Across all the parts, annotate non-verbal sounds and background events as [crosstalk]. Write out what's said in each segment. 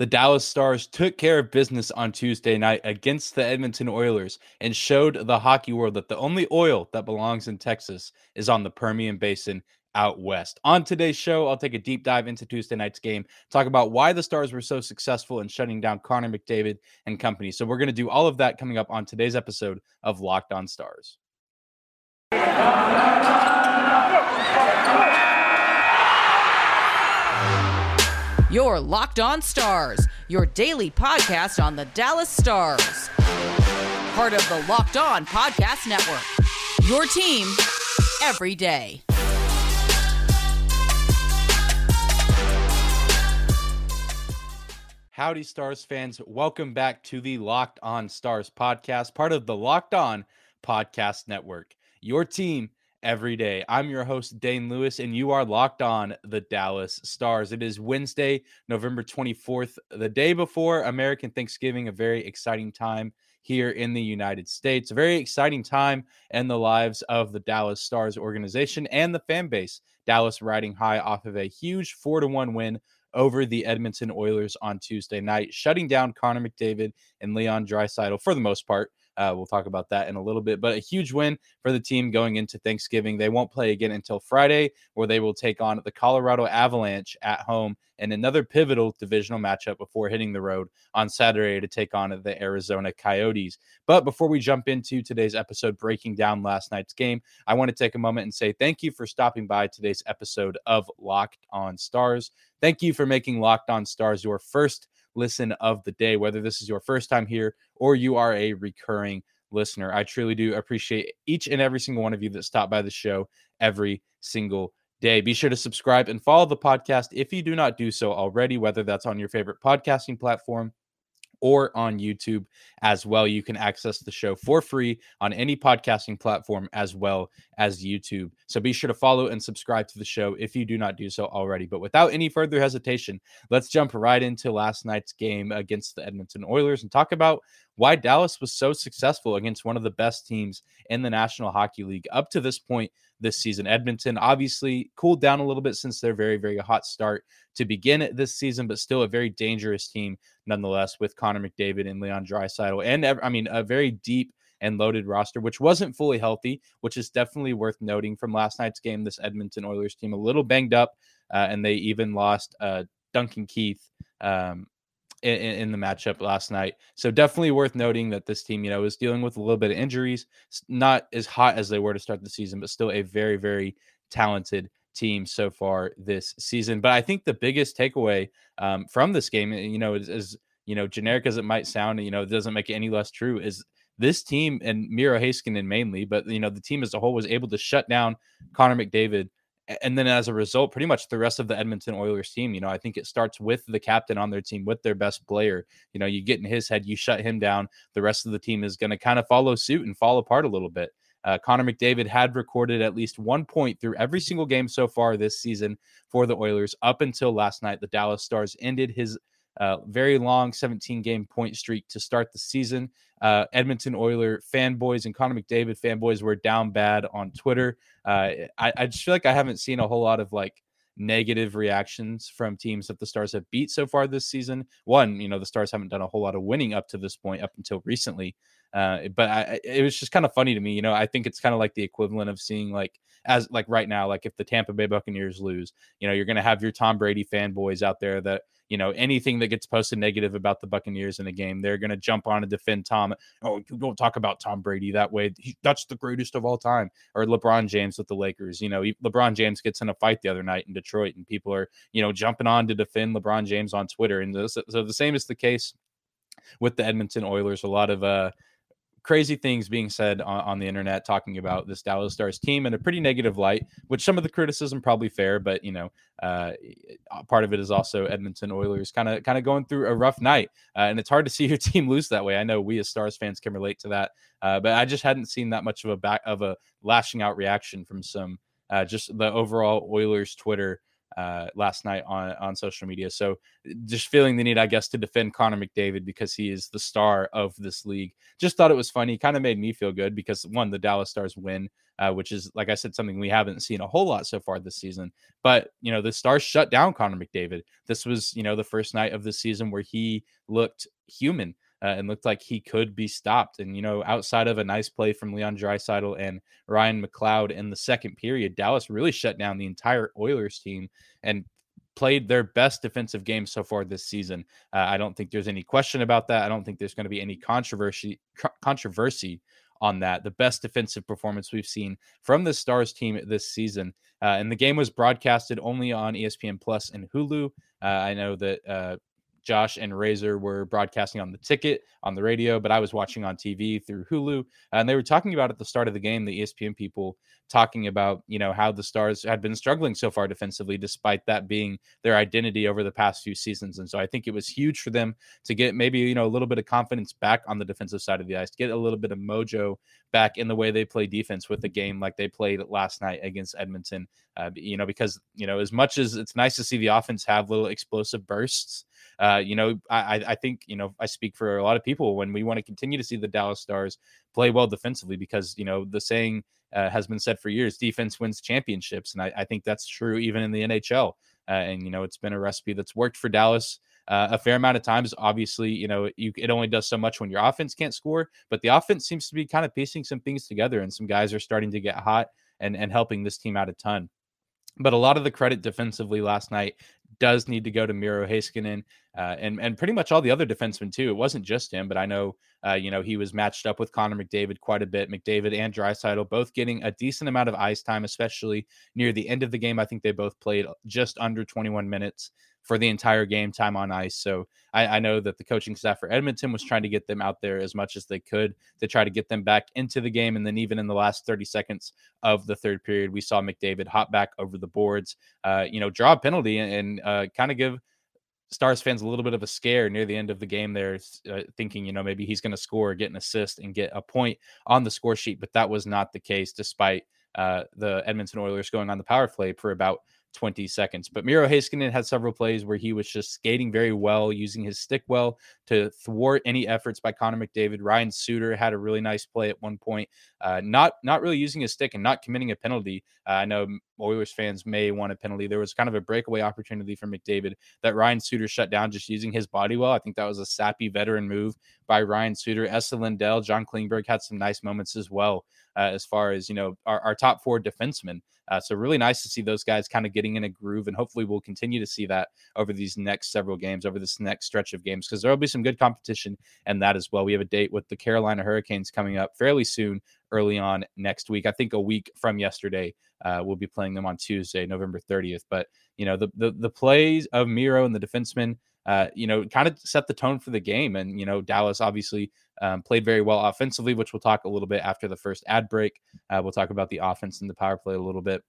The Dallas Stars took care of business on Tuesday night against the Edmonton Oilers and showed the hockey world that the only oil that belongs in Texas is on the Permian Basin out west. On today's show, I'll take a deep dive into Tuesday night's game, talk about why the Stars were so successful in shutting down Connor McDavid and company. So we're going to do all of that coming up on today's episode of Locked On Stars. Your Locked On Stars, your daily podcast on the Dallas Stars. Part of the Locked On Podcast Network. Your team every day. Howdy, Stars fans. Welcome back to the Locked On Stars podcast, part of the Locked On Podcast Network. Your team every day. I'm your host, Dane Lewis, and you are locked on the Dallas Stars. It is Wednesday, November 24th, the day before American Thanksgiving, a very exciting time here in the United States. A very exciting time in the lives of the Dallas Stars organization and the fan base. Dallas riding high off of a huge 4 to 1 win over the Edmonton Oilers on Tuesday night, shutting down Connor McDavid and Leon Draisaitl for the most part. Uh, we'll talk about that in a little bit, but a huge win for the team going into Thanksgiving. They won't play again until Friday, where they will take on the Colorado Avalanche at home and another pivotal divisional matchup before hitting the road on Saturday to take on the Arizona Coyotes. But before we jump into today's episode, breaking down last night's game, I want to take a moment and say thank you for stopping by today's episode of Locked on Stars. Thank you for making Locked on Stars your first listen of the day, whether this is your first time here or you are a recurring listener. I truly do appreciate each and every single one of you that stop by the show every single day. Be sure to subscribe and follow the podcast if you do not do so already, whether that's on your favorite podcasting platform or on YouTube as well. You can access the show for free on any podcasting platform as well as YouTube. So be sure to follow and subscribe to the show if you do not do so already. But without any further hesitation, let's jump right into last night's game against the Edmonton Oilers and talk about why Dallas was so successful against one of the best teams in the National Hockey League up to this point this season. Edmonton obviously cooled down a little bit since their very, very hot start to begin this season, but still a very dangerous team nonetheless with Connor McDavid and Leon Draisaitl, and I mean a very deep and loaded roster, which wasn't fully healthy, which is definitely worth noting from last night's game. This Edmonton Oilers team a little banged up, uh, and they even lost uh, Duncan Keith um, in, in, the matchup last night. So definitely worth noting that this team, you know, is dealing with a little bit of injuries, not as hot as they were to start the season, but still a very, very talented team so far this season. But I think the biggest takeaway um, from this game, you know, is, is, you know, generic as it might sound, you know, it doesn't make it any less true, is this team and Miro Heiskanen mainly, but you know, the team as a whole was able to shut down Connor McDavid and then as a result, pretty much the rest of the Edmonton Oilers team, you know, I think it starts with the captain on their team, with their best player. You know, you get in his head, you shut him down. The rest of the team is going to kind of follow suit and fall apart a little bit. Uh, Connor McDavid had recorded at least one point through every single game so far this season for the Oilers up until last night. The Dallas Stars ended his uh, very long 17 game point streak to start the season. Uh, Edmonton Oiler fanboys and Connor McDavid fanboys were down bad on Twitter. Uh, I, I just feel like I haven't seen a whole lot of like negative reactions from teams that the Stars have beat so far this season. One, you know, the Stars haven't done a whole lot of winning up to this point, up until recently. Uh, but I, it was just kind of funny to me. You know, I think it's kind of like the equivalent of seeing like as like right now, like if the Tampa Bay Buccaneers lose, you know, you're going to have your Tom Brady fanboys out there that you know anything that gets posted negative about the Buccaneers in a game, they're going to jump on and defend Tom. Oh, don't talk about Tom Brady that way. He, that's the greatest of all time. Or LeBron James with the Lakers. You know, LeBron James gets in a fight the other night in Detroit, and people are you know jumping on to defend LeBron James on Twitter. And so, so the same is the case with the Edmonton Oilers. A lot of uh crazy things being said on, on, the internet talking about this Dallas Stars team in a pretty negative light, which some of the criticism probably fair, but you know, uh, part of it is also Edmonton Oilers kind of kind of going through a rough night, uh, and it's hard to see your [laughs] team lose that way. I know we as Stars fans can relate to that, uh, but I just hadn't seen that much of a back of a lashing out reaction from some uh, just the overall Oilers Twitter uh, last night on on social media. So just feeling the need, I guess, to defend Connor McDavid because he is the star of this league. Just thought it was funny. Kind of made me feel good because one, the Dallas Stars win, uh, which is like I said, something we haven't seen a whole lot so far this season. But you know, the Stars shut down Connor McDavid. This was you know the first night of the season where he looked human uh, and looked like he could be stopped. And, you know, outside of a nice play from Leon Draisaitl and Ryan McLeod in the second period, Dallas really shut down the entire Oilers team and played their best defensive game so far this season. Uh, I don't think there's any question about that. I don't think there's going to be any controversy controversy on that. The best defensive performance we've seen from the Stars team this season. Uh, and the game was broadcasted only on ESPN Plus and Hulu. Uh, I know that uh, Josh and Razor were broadcasting on the ticket on the radio, but I was watching on TV through Hulu. And they were talking about at the start of the game, the ESPN people talking about, you know, how the Stars had been struggling so far defensively, despite that being their identity over the past few seasons. And so I think it was huge for them to get maybe, you know, a little bit of confidence back on the defensive side of the ice, get a little bit of mojo back in the way they play defense with the game like they played last night against Edmonton. Uh, you know, because, you know, as much as it's nice to see the offense have little explosive bursts, uh, you know, I, I think, you know, I speak for a lot of people when we want to continue to see the Dallas Stars play well defensively because, you know, the saying uh, has been said for years defense wins championships. And I, I think that's true even in the NHL. Uh, and, you know, it's been a recipe that's worked for Dallas. Uh, a fair amount of times. Obviously, you know, you, it only does so much when your offense can't score, but the offense seems to be kind of piecing some things together, and some guys are starting to get hot and and helping this team out a ton. But a lot of the credit defensively last night does need to go to Miro Heiskanen uh, and and pretty much all the other defensemen too. It wasn't just him, but I know uh, you know he was matched up with Connor McDavid quite a bit. McDavid and Draisaitl both getting a decent amount of ice time, especially near the end of the game. I think they both played just under 21 minutes for the entire game time on ice. So I, I, know that the coaching staff for Edmonton was trying to get them out there as much as they could to try to get them back into the game. And then even in the last 30 seconds of the third period, we saw McDavid hop back over the boards, uh, you know, draw a penalty and, and uh, kind of give Stars fans a little bit of a scare near the end of the game there, uh, thinking, you know, maybe he's going to score, get an assist, and get a point on the score sheet. But that was not the case, despite uh, the Edmonton Oilers going on the power play for about 20 seconds. But Miro Heiskanen had several plays where he was just skating very well, using his stick well to thwart any efforts by Connor McDavid. Ryan Suter had a really nice play at one point, uh, not not really using his stick and not committing a penalty. Uh, I know Oilers fans may want a penalty. There was kind of a breakaway opportunity for McDavid that Ryan Suter shut down just using his body well. I think that was a sappy veteran move by Ryan Suter. Esa Lindell, John Klingberg had some nice moments as well, uh, as far as, you know, our, our top four defensemen. Uh, so really nice to see those guys kind of getting in a groove, and hopefully we'll continue to see that over these next several games, over this next stretch of games, because there will be some good competition and that as well. We have a date with the Carolina Hurricanes coming up fairly soon, early on next week. I think a week from yesterday, uh, we'll be playing them on Tuesday, November 30th. But you know, the the, the plays of Miro and the defensemen, uh, you know, kind of set the tone for the game. And you know, Dallas obviously um, played very well offensively, which we'll talk a little bit after the first ad break. Uh, we'll talk about the offense and the power play a little bit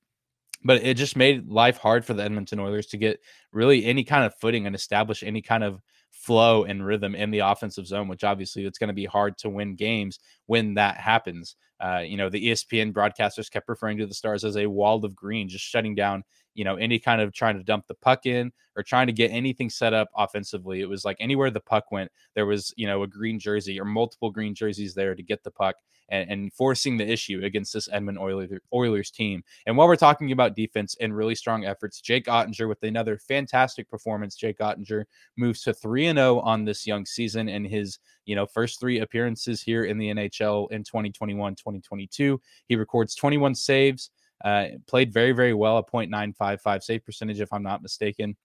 but it just made life hard for the Edmonton Oilers to get really any kind of footing and establish any kind of flow and rhythm in the offensive zone, which obviously it's going to be hard to win games when that happens. Uh, you know, the ESPN broadcasters kept referring to the Stars as a wall of green, just shutting down, you know, any kind of trying to dump the puck in or trying to get anything set up offensively. It was like anywhere the puck went, there was, you know, a green jersey or multiple green jerseys there to get the puck and, and forcing the issue against this Edmund Oilers, Oilers team. And while we're talking about defense and really strong efforts, Jake Oettinger with another fantastic performance. Jake Oettinger moves to 3 and 0 on this young season in his, you know, first three appearances here in the NHL in 2021 2022. He records 21 saves, uh, played very, very well, a .955 save percentage, if I'm not mistaken.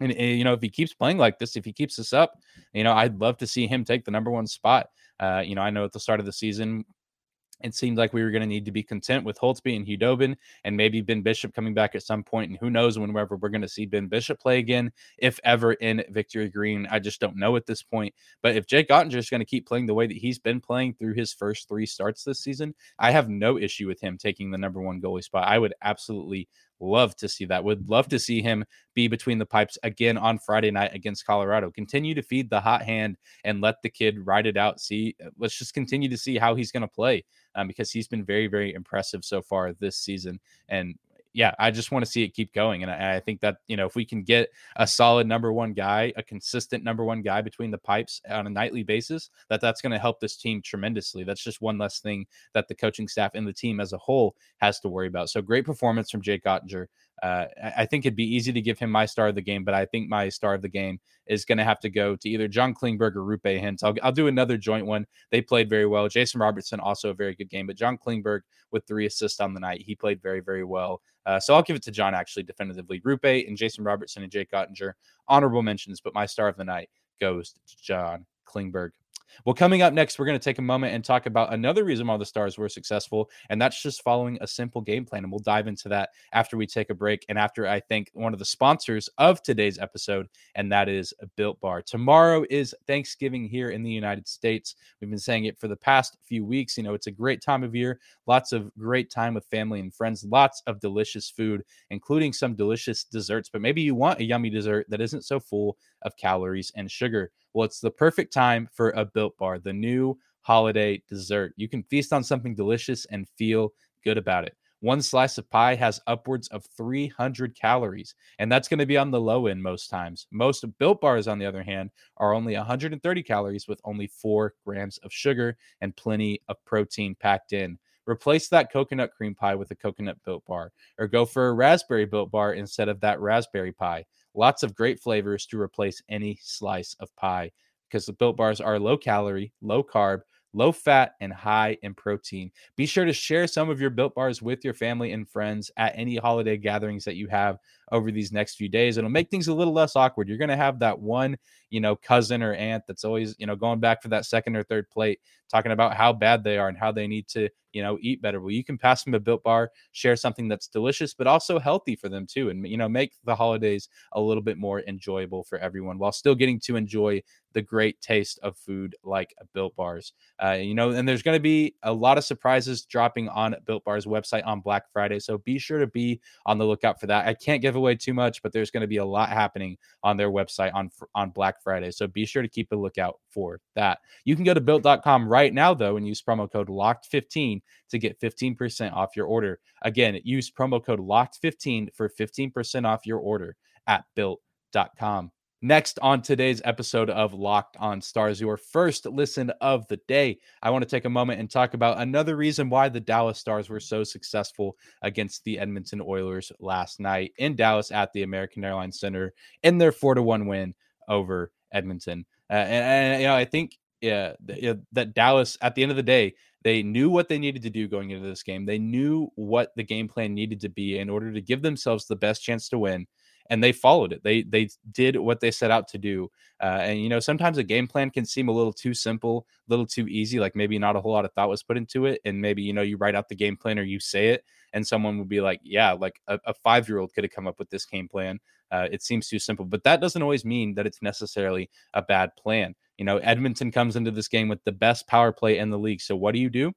And, and, you know, if he keeps playing like this, if he keeps this up, you know, I'd love to see him take the number one spot. Uh, you know, I know at the start of the season, it seemed like we were going to need to be content with Holtby and Khudobin and maybe Ben Bishop coming back at some point. And who knows whenever we're going to see Ben Bishop play again, if ever in Victory Green. I just don't know at this point. But if Jake Oettinger is going to keep playing the way that he's been playing through his first three starts this season, I have no issue with him taking the number one goalie spot. I would absolutely love to see that. Would love to see him be between the pipes again on Friday night against Colorado. Continue to feed the hot hand and let the kid ride it out. See, let's just continue to see how he's going to play um, because he's been very, very impressive so far this season. And yeah, I just want to see it keep going. And I, I, think that, you know, if we can get a solid number one guy, a consistent number one guy between the pipes on a nightly basis, that that's going to help this team tremendously. That's just one less thing that the coaching staff and the team as a whole has to worry about. So great performance from Jake Oettinger. Uh, I think it'd be easy to give him my star of the game, but I think my star of the game is going to have to go to either John Klingberg or Roope Hintz. I'll, I'll do another joint one. They played very well. Jason Robertson, also a very good game, but John Klingberg with three assists on the night, he played very, very well. Uh, so I'll give it to John actually definitively. Roope and Jason Robertson and Jake Oettinger, honorable mentions, but my star of the night goes to John Klingberg. Well, coming up next, we're going to take a moment and talk about another reason why the Stars were successful, and that's just following a simple game plan. And we'll dive into that after we take a break and after I thank one of the sponsors of today's episode, and that is a Built Bar. Tomorrow is Thanksgiving here in the United States. We've been saying it for the past few weeks. You know, it's a great time of year, lots of great time with family and friends, lots of delicious food, including some delicious desserts. But maybe you want a yummy dessert that isn't so full of calories and sugar. Well, it's the perfect time for a built bar, the new holiday dessert. You can feast on something delicious and feel good about it. One slice of pie has upwards of 300 calories, and that's going to be on the low end most times. Most built bars, on the other hand, are only 130 calories with only four grams of sugar and plenty of protein packed in. Replace that coconut cream pie with a coconut built bar, or go for a raspberry built bar instead of that raspberry pie. Lots of great flavors to replace any slice of pie because the built bars are low calorie, low carb, low fat, and high in protein. Be sure to share some of your built bars with your family and friends at any holiday gatherings that you have over these next few days. It'll make things a little less awkward. You're going to have that one, you know, cousin or aunt that's always, you know, going back for that second or third plate, talking about how bad they are and how they need to, you know, eat better. Well, you can pass them a built bar, share something that's delicious, but also healthy for them too. And, you know, make the holidays a little bit more enjoyable for everyone while still getting to enjoy the great taste of food like built bars. Uh, you know, and there's going to be a lot of surprises dropping on Built Bar's website on Black Friday. So be sure to be on the lookout for that. I can't give away too much, but there's going to be a lot happening on their website on on Black Friday. So be sure to keep a lookout for that. You can go to built.com right now though and use promo code locked15 to get 15% off your order. Again, use promo code locked15 for 15% off your order at built.com. Next on today's episode of Locked on Stars, your first listen of the day, I want to take a moment and talk about another reason why the Dallas Stars were so successful against the Edmonton Oilers last night in Dallas at the American Airlines Center in their 4 to 1 win over Edmonton. Uh, and, and, you know, I think yeah, that Dallas at the end of the day, they knew what they needed to do going into this game. They knew what the game plan needed to be in order to give themselves the best chance to win and they followed it. They they did what they set out to do. Uh, and you know, sometimes a game plan can seem a little too simple, a little too easy. Like maybe not a whole lot of thought was put into it, and maybe you know you write out the game plan or you say it, and someone would be like, "Yeah, like a, a five year old could have come up with this game plan." Uh, it seems too simple, but that doesn't always mean that it's necessarily a bad plan. You know, Edmonton comes into this game with the best power play in the league. So what do you do?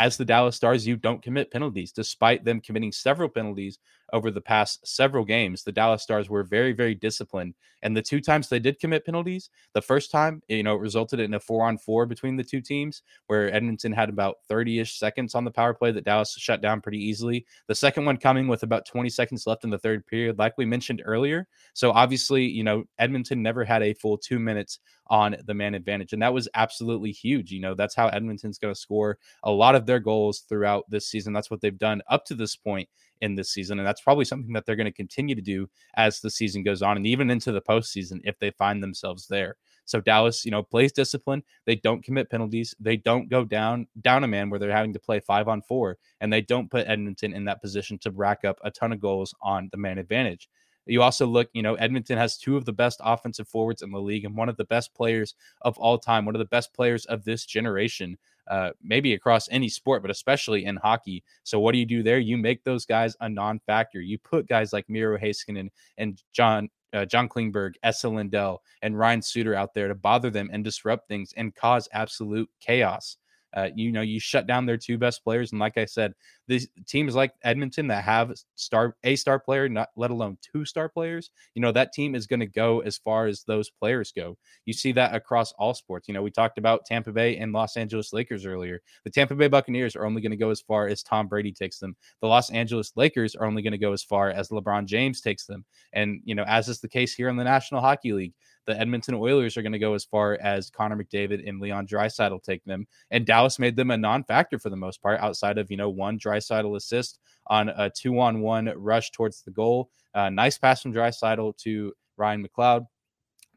as the Dallas Stars, you don't commit penalties, despite them committing several penalties over the past several games. The Dallas Stars were very, very disciplined. And the two times they did commit penalties, the first time, you know, it resulted in a four on four between the two teams where Edmonton had about 30 ish seconds on the power play that Dallas shut down pretty easily. The second one coming with about 20 seconds left in the third period, like we mentioned earlier. So obviously, you know, Edmonton never had a full two minutes on the man advantage. And that was absolutely huge. You know, that's how Edmonton's going to score a lot of their goals throughout this season. That's what they've done up to this point in this season. And that's probably something that they're going to continue to do as the season goes on and even into the postseason if they find themselves there. So Dallas, you know, plays discipline. They don't commit penalties. They don't go down down a man where they're having to play five on four, and they don't put Edmonton in that position to rack up a ton of goals on the man advantage. You also look, you know, Edmonton has two of the best offensive forwards in the league and one of the best players of all time, one of the best players of this generation, uh, maybe across any sport, but especially in hockey. So what do you do there? You make those guys a non-factor. You put guys like Miro Heiskanen and John uh, John Klingberg, Esa Lindell, and Ryan Suter out there to bother them and disrupt things and cause absolute chaos. Uh, you know, you shut down their two best players, and like I said, these teams like Edmonton that have star a star player, not let alone two star players, you know, that team is going to go as far as those players go. You see that across all sports. You know, we talked about Tampa Bay and Los Angeles Lakers earlier. The Tampa Bay Buccaneers are only going to go as far as Tom Brady takes them. The Los Angeles Lakers are only going to go as far as LeBron James takes them. And you know, as is the case here in the National Hockey League, the Edmonton Oilers are going to go as far as Connor McDavid and Leon Draisaitl take them, and Dallas made them a non-factor for the most part, outside of you know one Draisaitl assist on a two-on-one rush towards the goal. Uh, nice pass from Draisaitl to Ryan McLeod.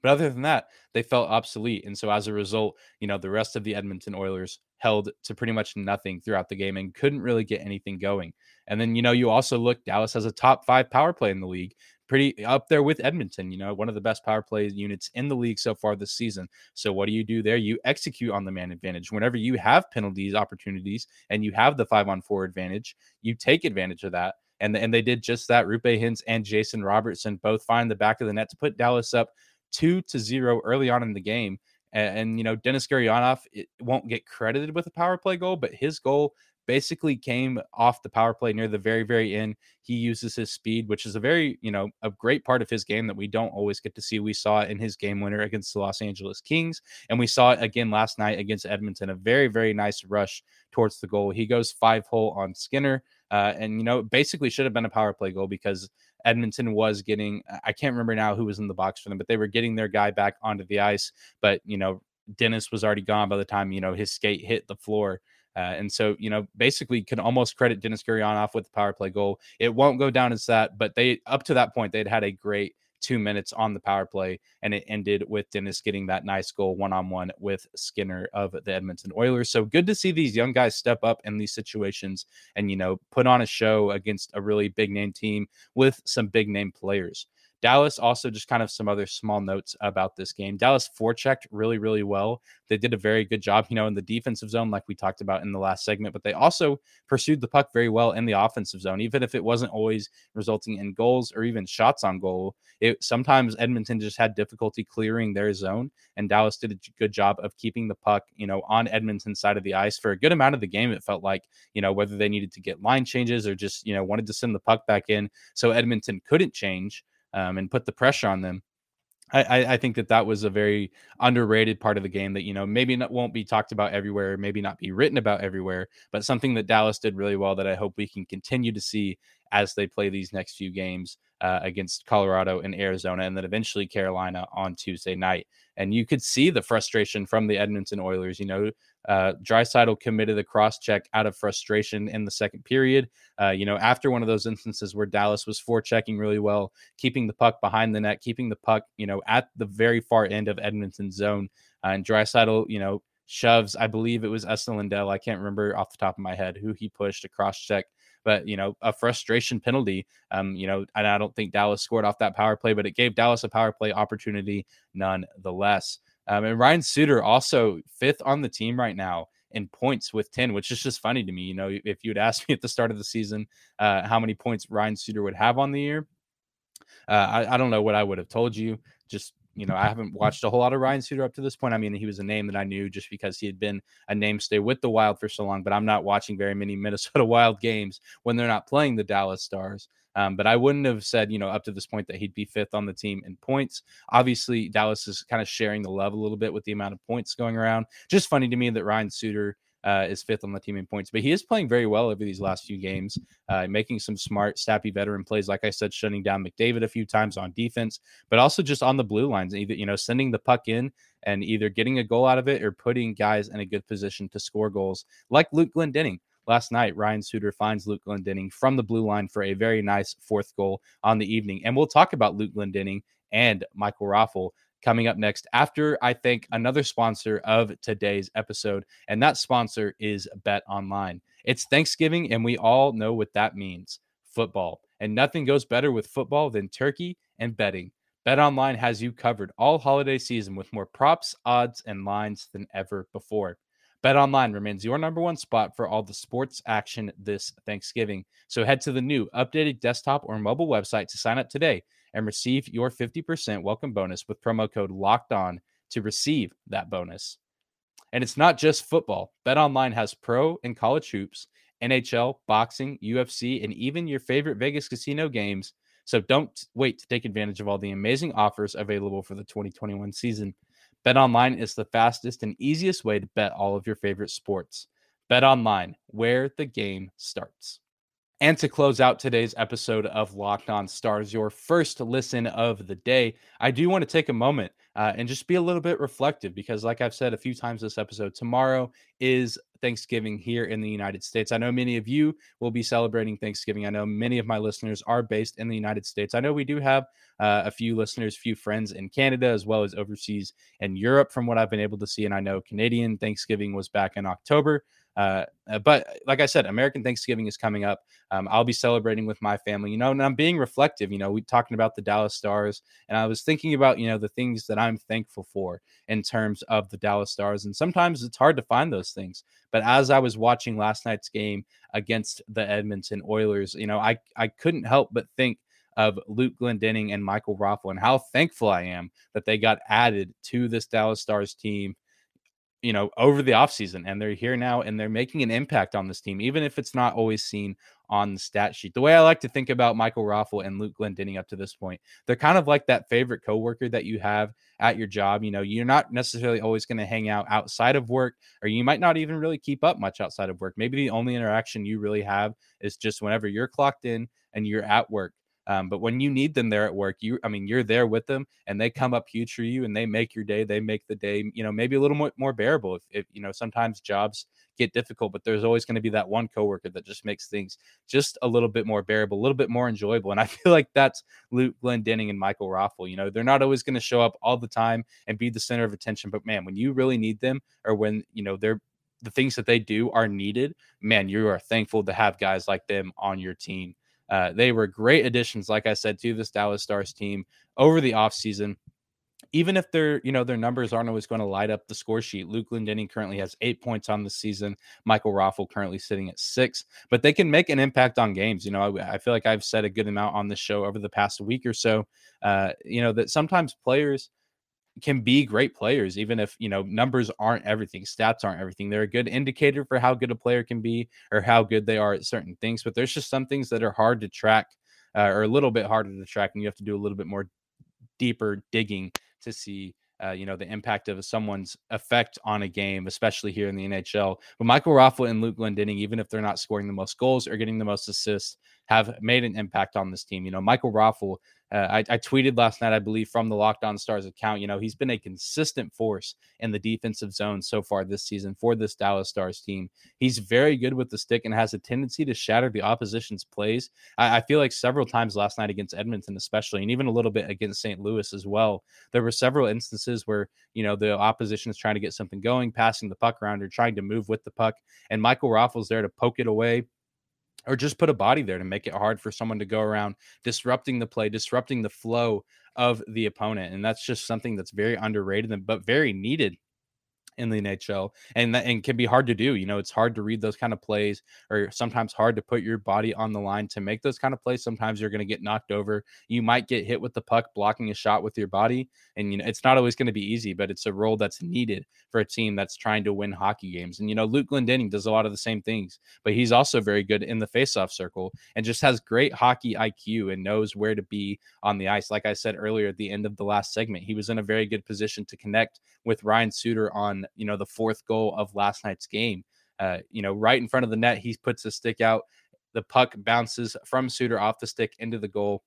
But other than that, they felt obsolete. And so as a result, you know, the rest of the Edmonton Oilers held to pretty much nothing throughout the game and couldn't really get anything going. And then, you know, you also look, Dallas has a top five power play in the league pretty up there with Edmonton, you know, one of the best power play units in the league so far this season. So what do you do there? You execute on the man advantage. Whenever you have penalties opportunities and you have the 5 on 4 advantage, you take advantage of that. And, and they did just that. Roope Hintz and Jason Robertson both find the back of the net to put Dallas up 2 to 0 early on in the game. And, and, you know, Denis Gurianov won't get credited with a power play goal, but his goal basically came off the power play near the very very end. He uses his speed which is a very you know a great part of his game that we don't always get to see. We saw it in his game winner against the los angeles kings and we saw it again last night against edmonton. A very very nice rush towards the goal. He goes five hole on skinner uh, and you know basically should have been a power play goal because edmonton was getting i can't remember now who was in the box for them but they were getting their guy back onto the ice. But you know Denis was already gone by the time you know his skate hit the floor uh, and so, you know, basically can almost credit Denis Gurianov with the power play goal. It won't go down as that, but they up to that point they'd had a great two minutes on the power play, and it ended with Denis getting that nice goal one on one with Skinner of the Edmonton Oilers. So good to see these young guys step up in these situations and you know put on a show against a really big name team with some big name players. Dallas also just kind of some other small notes about this game. Dallas forechecked really, really well. They did a very good job, you know, in the defensive zone, like we talked about in the last segment, but they also pursued the puck very well in the offensive zone, even if it wasn't always resulting in goals or even shots on goal. It sometimes Edmonton just had difficulty clearing their zone, and Dallas did a good job of keeping the puck, you know, on Edmonton's side of the ice for a good amount of the game. It felt like, you know, whether they needed to get line changes or just, you know, wanted to send the puck back in so Edmonton couldn't change um, and put the pressure on them. I, I, think that that was a very underrated part of the game that you know maybe not won't be talked about everywhere, maybe not be written about everywhere, but something that Dallas did really well that I hope we can continue to see as they play these next few games uh, against Colorado and Arizona, and then eventually Carolina on Tuesday night. And you could see the frustration from the Edmonton Oilers. You know, uh, Draisaitl committed a cross check out of frustration in the second period. Uh, you know, after one of those instances where Dallas was forechecking really well, keeping the puck behind the net, keeping the puck, you know, at the very far end of Edmonton's zone. Uh, and Draisaitl, you know, shoves, I believe it was Esa Lindell. I can't remember off the top of my head who he pushed a cross check but you know, a frustration penalty. Um, you know, and I don't think Dallas scored off that power play, but it gave Dallas a power play opportunity nonetheless. Um, and Ryan Suter also fifth on the team right now in points with 10, which is just funny to me. You know, if you had [laughs] asked me at the start of the season uh, how many points Ryan Suter would have on the year, uh, I, I, don't know what I would have told you. Just you know, I haven't watched a whole lot of Ryan Suter up to this point. I mean, he was a name that I knew just because he had been a name stay with the Wild for so long, but I'm not watching very many [laughs] Minnesota Wild games when they're not playing the Dallas Stars. Um, but I wouldn't have said, you know, up to this point that he'd be fifth on the team in points. Obviously, Dallas is kind of sharing the love a little bit with the amount of points going around. Just funny to me that Ryan Suter uh, is fifth on the team in points, but he is playing very well over these last few games, uh, making some smart, snappy veteran plays. Like I said, shutting down McDavid a few times on defense, but also just on the blue lines, either you know sending the puck in and either getting a goal out of it or putting guys in a good position to score goals, like Luke Glendening. Last night, Ryan Suter finds Luke Glendening from the blue line for a very nice fourth goal on the evening. And we'll talk about Luke Glendening and Michael Raffl coming up next after I thank another sponsor of today's episode, and that sponsor is Bet Online. It's Thanksgiving, and we all know what that means football. And nothing goes better with football than turkey and betting. Bet Online has you covered all holiday season with more props, odds, and lines than ever before. Bet Online remains your number one spot for all the sports action this Thanksgiving. So head to the new updated desktop or mobile website to sign up today and receive your 50% welcome bonus with promo code locked on to receive that bonus. And it's not just football. BetOnline has pro and college hoops, NHL, boxing, UFC, and even your favorite Vegas casino games. So don't wait to take advantage of all the amazing offers available for the 2021 season. BetOnline is the fastest and easiest way to bet all of your favorite sports. BetOnline, where the game starts. And to close out today's episode of Locked On Stars, your first listen of the day, I do want to take a moment uh, and just be a little bit reflective because, like I've said a few times this episode, tomorrow is Thanksgiving here in the United States. I know many of you will be celebrating Thanksgiving. I know many of my listeners are based in the United States. I know we do have uh, a few listeners, few friends in Canada as well as overseas in Europe, from what I've been able to see. And I know Canadian Thanksgiving was back in October. Uh, uh, but like I said, American Thanksgiving is coming up. Um, I'll be celebrating with my family, you know, and I'm being reflective. You know, we talking about the Dallas Stars, and I was thinking about you know the things that I'm thankful for in terms of the Dallas Stars, and sometimes it's hard to find those things. But as I was watching last night's game against the Edmonton Oilers, you know, I I couldn't help but think of Luke Glendening and Michael Raffl and how thankful I am that they got added to this Dallas Stars team you know, over the offseason. And they're here now and they're making an impact on this team, even if it's not always seen on the stat sheet. The way I like to think about Michael Raffl and Luke Glendening up to this point, they're kind of like that favorite coworker that you have at your job. You know, you're not necessarily always going to hang out outside of work, or you might not even really keep up much outside of work. Maybe the only interaction you really have is just whenever you're clocked in and you're at work um, but when you need them there at work, you, I mean, you're there with them and they come up huge for you and they make your day, they make the day, you know, maybe a little more, more bearable. If, if you know, sometimes jobs get difficult, but there's always going to be that one coworker that just makes things just a little bit more bearable, a little bit more enjoyable. And I [laughs] feel like that's Luke Glendening and Michael Raffl. You know, they're not always going to show up all the time and be the center of attention, but man, when you really need them or when, you know, they're, the things that they do are needed, man, you are thankful to have guys like them on your team. Uh, they were great additions, like I said, to this Dallas Stars team over the offseason. Even if their, you know, their numbers aren't always going to light up the score sheet. Luke Glendening currently has eight points on the season. Michael Raffl currently sitting at six, but they can make an impact on games. You know, I, I feel like I've said a good amount on this show over the past week or so. Uh, you know, that sometimes players – can be great players, even if you know numbers aren't everything, stats aren't everything. They're a good indicator for how good a player can be or how good they are at certain things. But there's just some things that are hard to track uh, or a little bit harder to track, and you have to do a little bit more deeper digging to see uh, you know, the impact of someone's effect on a game, especially here in the NHL. But Michael Raffl and Luke Glendening, even if they're not scoring the most goals or getting the most assists, have made an impact on this team. You know, Michael Raffl uh, I, I, tweeted last night, I believe, from the Locked On Stars account. You know, he's been a consistent force in the defensive zone so far this season for this Dallas Stars team. He's very good with the stick and has a tendency to shatter the opposition's plays. I, I feel like several times last night against Edmonton, especially, and even a little bit against St. Louis as well, there were several instances where, you know, the opposition is trying to get something going, passing the puck around or trying to move with the puck. And Michael Raffl's there to poke it away or just put a body there to make it hard for someone to go around disrupting the play, disrupting the flow of the opponent. And that's just something that's very underrated, but very needed in the NHL, and that and can be hard to do. You know, it's hard to read those kind of plays, or sometimes hard to put your body on the line to make those kind of plays. Sometimes you're going to get knocked over. You might get hit with the puck blocking a shot with your body, and you know it's not always going to be easy, but it's a role that's needed for a team that's trying to win hockey games. And you know, Luke Glendening does a lot of the same things, but he's also very good in the faceoff circle and just has great hockey IQ and knows where to be on the ice. Like I said earlier at the end of the last segment, he was in a very good position to connect with Ryan Suter on you know the fourth goal of last night's game. Uh, you know, right in front of the net, he puts the stick out. The puck bounces from Suter off the stick into the goal.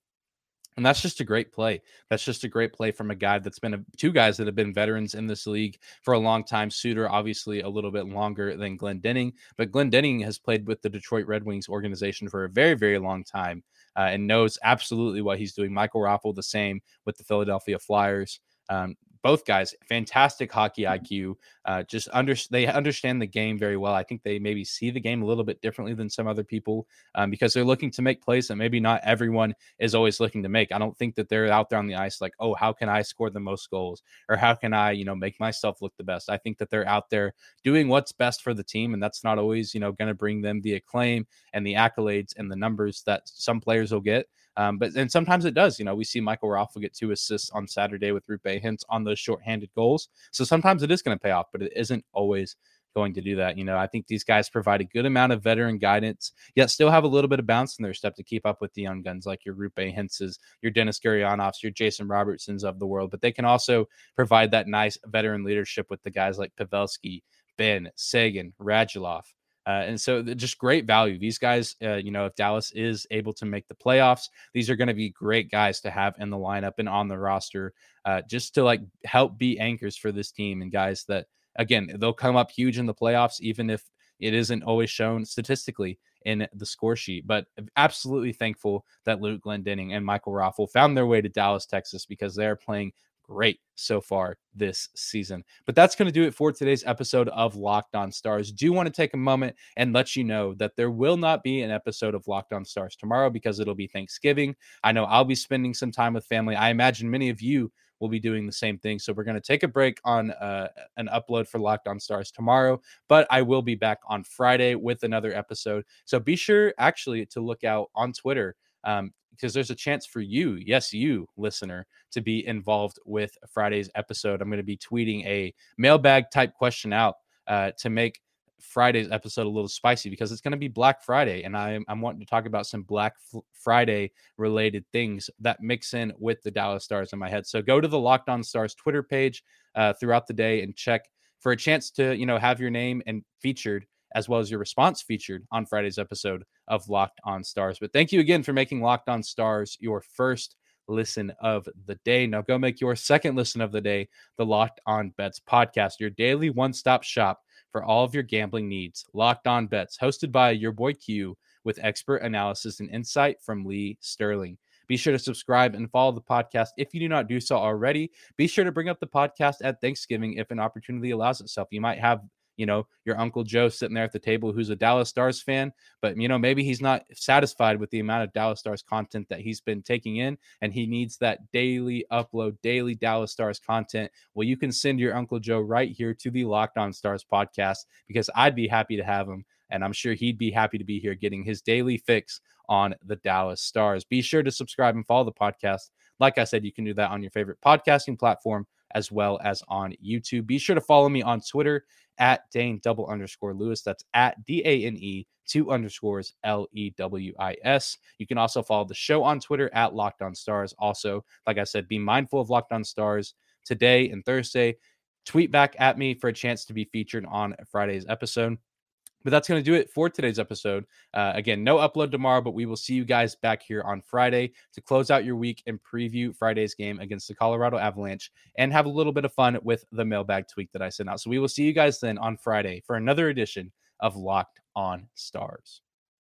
And that's just a great play. That's just a great play from a guy that's been a, two guys that have been veterans in this league for a long time. Suter, obviously, a little bit longer than Glendening, but Glendening has played with the Detroit Red Wings organization for a very, very long time uh, and knows absolutely what he's doing. Michael Raffl, the same with the Philadelphia Flyers. Um, both guys fantastic hockey IQ. Uh, just under they understand the game very well. I think they maybe see the game a little bit differently than some other people um, because they're looking to make plays that maybe not everyone is always looking to make. I don't think that they're out there on the ice like, oh, how can I score the most goals or how can I, you know, make myself look the best. I think that they're out there doing what's best for the team, and that's not always, you know, going to bring them the acclaim and the accolades and the numbers that some players will get. Um, but and sometimes it does. You know, we see Michael Raffl get two assists on Saturday with Roope Hintz on those shorthanded goals. So sometimes it is going to pay off, but it isn't always going to do that. You know, I think these guys provide a good amount of veteran guidance, yet still have a little bit of bounce in their step to keep up with the young guns like your Roope Hintzes, your Denis Gurianovs, your Jason Robertsons of the world. But they can also provide that nice veteran leadership with the guys like Pavelski, Benn, Seguin, Radulov. Uh, and so just great value. These guys, uh, you know, if Dallas is able to make the playoffs, these are going to be great guys to have in the lineup and on the roster, uh, just to like help be anchors for this team and guys that again, they'll come up huge in the playoffs, even if it isn't always shown statistically in the score sheet. But absolutely thankful that Luke Glendening and Michael Raffl found their way to Dallas, Texas, because they're playing great so far this season. But that's going to do it for today's episode of Locked On Stars. Do you want to take a moment and let you know that there will not be an episode of Locked On Stars tomorrow because it'll be Thanksgiving. I know I'll be spending some time with family. I imagine many of you we'll be doing the same thing. So we're going to take a break on uh, an upload for Locked On Stars tomorrow, but I will be back on Friday with another episode. So be sure actually to look out on Twitter. Um, because there's a chance for you, yes, you listener, to be involved with Friday's episode. I'm going to be tweeting a mailbag type question out uh, to make Friday's episode a little spicy because it's going to be Black Friday, and I'm I'm wanting to talk about some Black F- Friday related things that mix in with the Dallas Stars in my head. So go to the Locked On Stars Twitter page uh, throughout the day and check for a chance to you know have your name and featured as well as your response featured on Friday's episode of Locked On Stars. But thank you again for making Locked On Stars your first listen of the day. Now go make your second listen of the day the Locked On Bets podcast, your daily one stop shop for all of your gambling needs. Locked On Bets, hosted by your boy Q, with expert analysis and insight from Lee Sterling. Be sure to subscribe and follow the podcast if you do not do so already. Be sure to bring up the podcast at Thanksgiving if an opportunity allows itself. You might have you know, your Uncle Joe sitting there at the table who's a Dallas Stars fan, but, you know, maybe he's not satisfied with the amount of Dallas Stars content that he's been taking in and he needs that daily upload, daily Dallas Stars content. Well, you can send your Uncle Joe right here to the Locked On Stars podcast because I'd be happy to have him. And I'm sure he'd be happy to be here getting his daily fix on the Dallas Stars. Be sure to subscribe and follow the podcast. Like I said, you can do that on your favorite podcasting platform as well as on YouTube. Be sure to follow me on Twitter at Dane double underscore Lewis. That's at D A N E two underscores L E W I S. You can also follow the show on Twitter at Locked On Stars. Also, like I said, be mindful of Locked On Stars today and Thursday. Tweet back at me for a chance to be featured on Friday's episode. But that's going to do it for today's episode. Uh, again, no upload tomorrow, but we will see you guys back here on Friday to close out your week and preview Friday's game against the Colorado Avalanche and have a little bit of fun with the mailbag tweak that I sent out. So we will see you guys then on Friday for another edition of Locked on Stars.